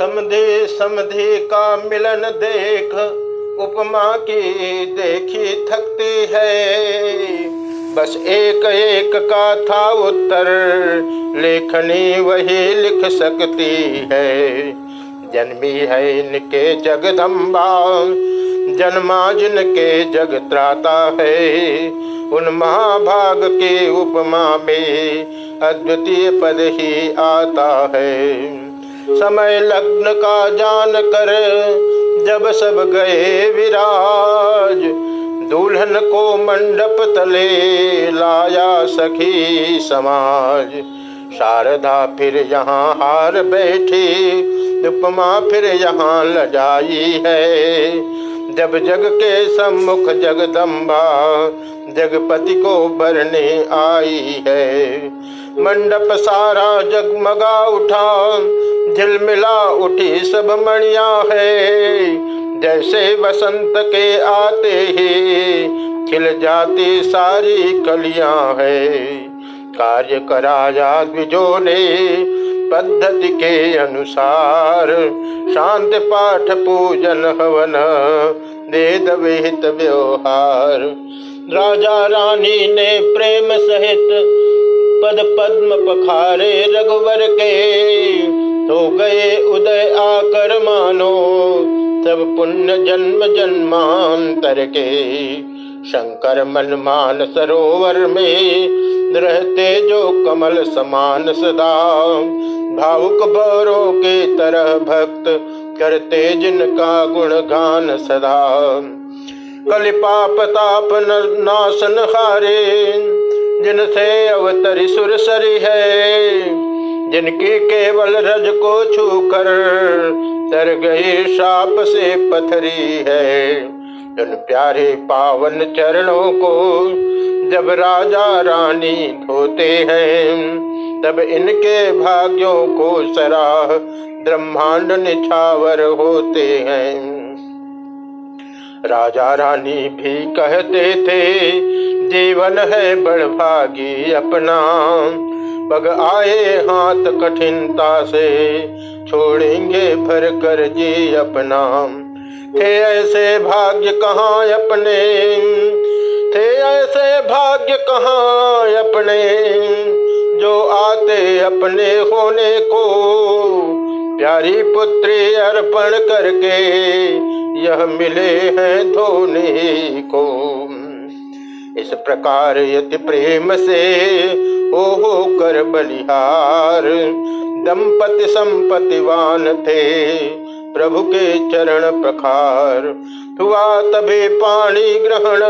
समधि समधि का मिलन देख, उपमा की देखी थकती है। बस एक एक का था उत्तर लेखनी वही लिख सकती है। जन्मी है इनके जगदम्बा, जन्मा जिनके जग त्राता है। उन महाभाग के उपमा में अद्वितीय पद ही आता है। समय लग्न का जान कर जब सब गए विराज, दुल्हन को मंडप तले लाया सखी समाज। शारदा फिर यहाँ हार बैठी, उपमा फिर यहाँ लजाई है। जब जग के सम्मुख जगदम्बा, जगपति को बरने आई है। मंडप सारा जगमगा उठा झिलमिला उठी सब मणिया है। जैसे बसंत के आते ही खिल जाती सारी कलियाँ है। कार्य कराया द्विजो ने पद्धति के अनुसार शांत पाठ पूजन हवन वेद विहित व्यवहार। राजा रानी ने प्रेम सहित पद पद्म पखारे रघुवर के तो गए उदय आकर मानो सब पुण्य जन्म जन्मांतर के शंकर मन मान सरोवर में रहते जो कमल समान सदा। भावुक भौरों के तरह भक्त करते जिनका गुणगान सदा। कलिपाप ताप नाशन हारे, जिनसे अवतरी सुरसरी है। जिनकी केवल रज को छू कर तर गई साप से पथरी है। उन प्यारे पावन चरणों को जब राजा रानी धोते हैं, तब इनके भाग्यों को सराह ब्रह्मांड निछावर होते हैं। राजा रानी भी कहते थे, जीवन है बड़भागी अपना। पग आए हाथ कठिनता से, छोड़ेंगे भर कर जी अपना। थे ऐसे भाग्य कहाँ अपने? थे ऐसे भाग्य कहाँ अपने? जो आते अपने होने को, प्यारी पुत्री अर्पण करके, यह मिले हैं धोने को। इस प्रकार यति प्रेम से ओ हो कर बलिहार, दंपति संपतिवान थे प्रभु के चरण प्रखार। हुआ तभी पानी ग्रहण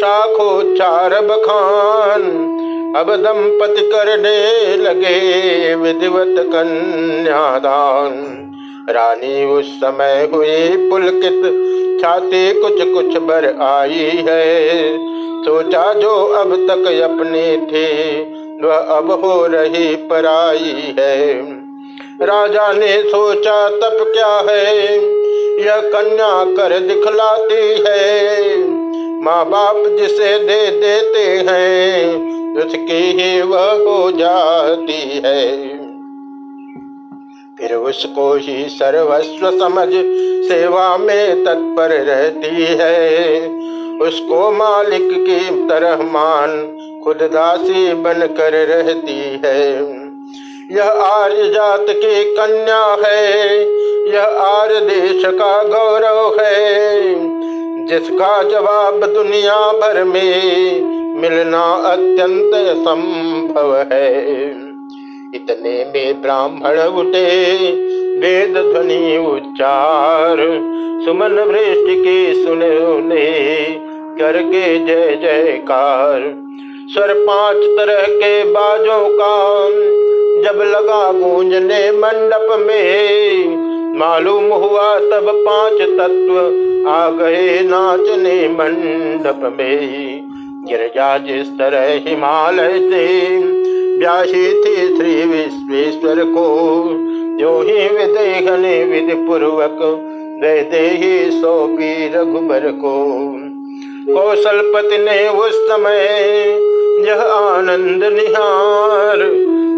शाखोच्चार बखान अब दंपति करने लगे विधिवत कन्यादान। रानी उस समय हुई पुलकित छाती कुछ कुछ बर आई है। सोचा जो अब तक अपनी थी, वह अब हो रही पराई है। राजा ने सोचा, तब क्या है? यह कन्या कर दिखलाती है। माँ बाप जिसे दे देते हैं, उसकी ही वह हो जाती है। फिर उसको ही सर्वस्व समझ सेवा में तत्पर रहती है। उसको मालिक की तरह मान खुद दासी बनकर रहती है। यह आर्य जात की कन्या है, यह आर्य देश का गौरव है। जिसका जवाब दुनिया भर में मिलना अत्यंत संभव है। इतने में ब्राह्मण उठे, वेद ध्वनि उच्चार। सुमन वृष्टि की सुने करके जय जयकार। स्वर पाँच तरह के बाजों का, जब लगा गूंजने मंडप में, मालूम हुआ तब पाँच तत्व आ गए नाचने मंडप में। गिरजा जिस तरह हिमालय से व्यासी थी श्री विश्वेश्वर को जो ही विदेह ने विधि पूर्वक दे ही सौंपी रघुबर को कौशलपति ने उस समय यह आनंद निहार।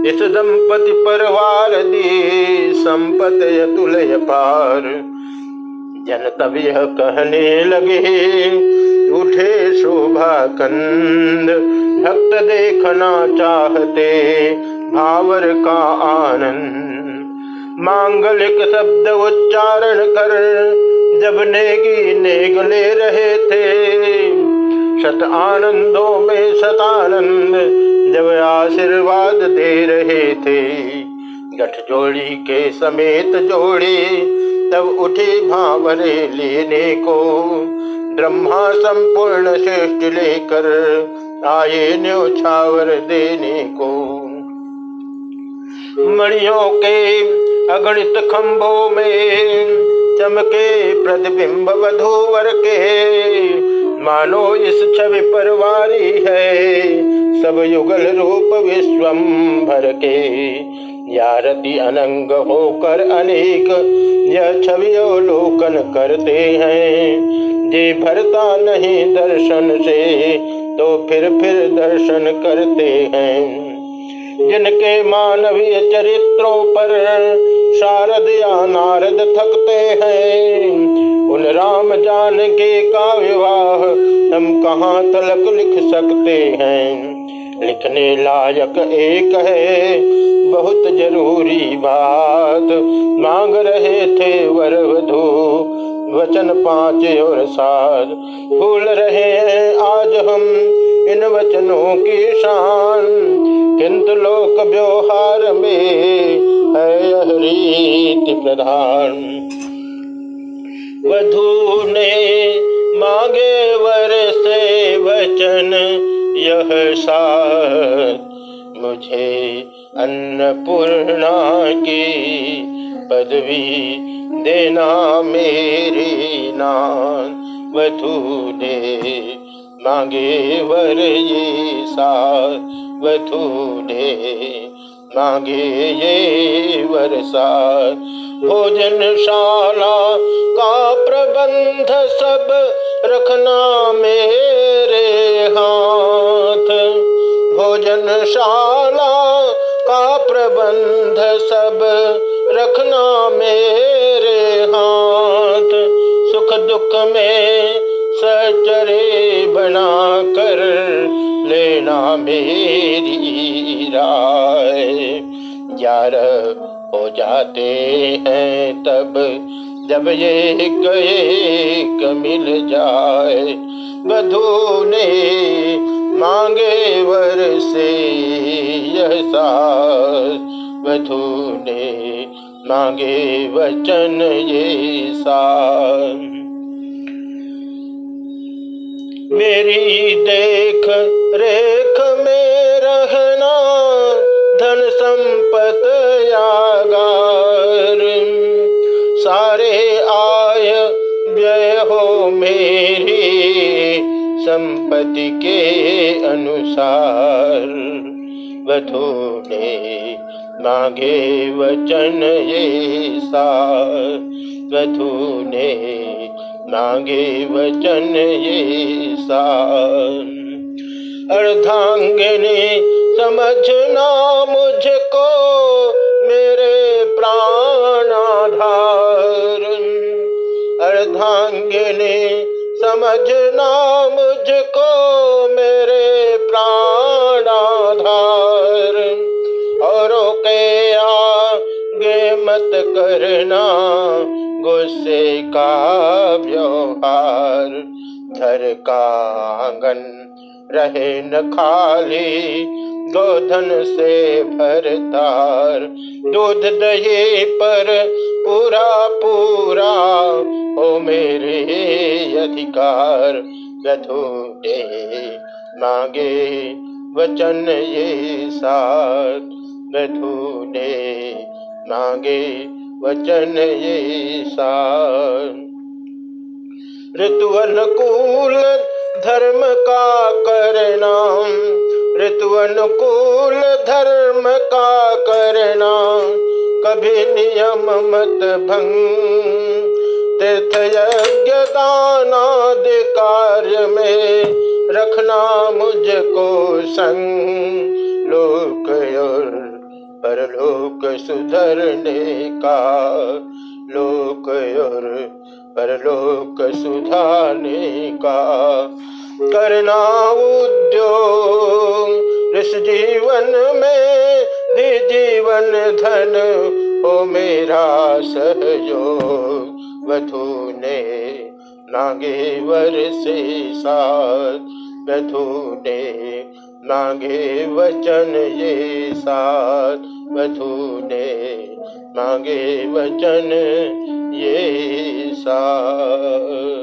इस दंपति परवार दी संपत तुलय पार। जन तब यह कहने लगे, उठे शोभा कंद भक्त देखना चाहते, भावर का आनंद। मांगलिक शब्द उच्चारण कर, जब नेगी नेग ले रहे थे। शत आनंदों में शतानंद जब आशीर्वाद दे रहे थे। गठ जोड़ी के समेत जोड़े, तब उठे भावरे लेने को। ब्रह्मा संपूर्ण श्रेष्ठ लेकर आए न्यौछावर देने को। मणियों के अगणित खंभों में चमके प्रतिबिंब वधूवर के। मानो इस छवि परवारी है, सब युगल रूप विश्वम भर के। यारति अनंग होकर अनेक यह छवि अवलोकन करते हैं। जे भरता नहीं दर्शन से तो फिर फिर दर्शन करते हैं। जिनके मानवीय चरित्रों पर शारद या नारद थकते हैं, उन राम जान के विवाह हम कहाँ तलक लिख सकते हैं? लिखने लायक एक है, बहुत ज़रूरी बात। मांग रहे थे वर वधु वचन पाँच और सात भूल रहे हैं आज हम इन वचनों की शान। किंतु लोक व्यवहार में है यह रीति प्रधान। वधु ने मांगे वर से वचन, यह साथ। मुझे अन्नपूर्णा की पदवी देना मेरी नान ने मांगे वर ये वधु ने मांगे ये वर्षा भोजनशाला का प्रबंध सब रखना मेरे हाथ। भोजनशाला का प्रबंध सब रखना मेरे हाथ, सुख दुख में सचरे बना कर लेना मेरी राय। यार हो जाते हैं तब, जब ये गए मिल जाए। बधू ने मांगे वर से यह सास बधू ने मांगे वचन ये सास मेरी देख रेख में रहना धन संपत यागार। सारे आय व्यय हो मेरी संपत्ति के अनुसार। वधु ने मांगे वचन ये सा ने मांगे वचन ये अर्धांगिनी समझना मुझको, मेरे प्राण प्राणाधार अर्धांगिनी समझना मुझको के आगे मत करना गुस्से का व्यवहार। घर का आँगन रहे न खाली गोधन से भरतार दूध दही पर पूरा पूरा, हो मेरे अधिकार। मांगे वचन ये साथ दे मांगे वचन ये ऋतु अनुकूल धर्म का करना ऋतु अनुकूल धर्म का करना कभी नियम मत भंग। तीर्थ यज्ञ दानादि कार्य में रखना मुझको संग। लोक और परलोक सुधरने का, लोक और परलोक सुधारने का। करना उद्योग, इस जीवन में भी जीवन धन हो मेरा सहयोग वधु ने नागेवर से साथ वधु ने नागे वचन ये साथ वधु ने मांगे वचन ये साथ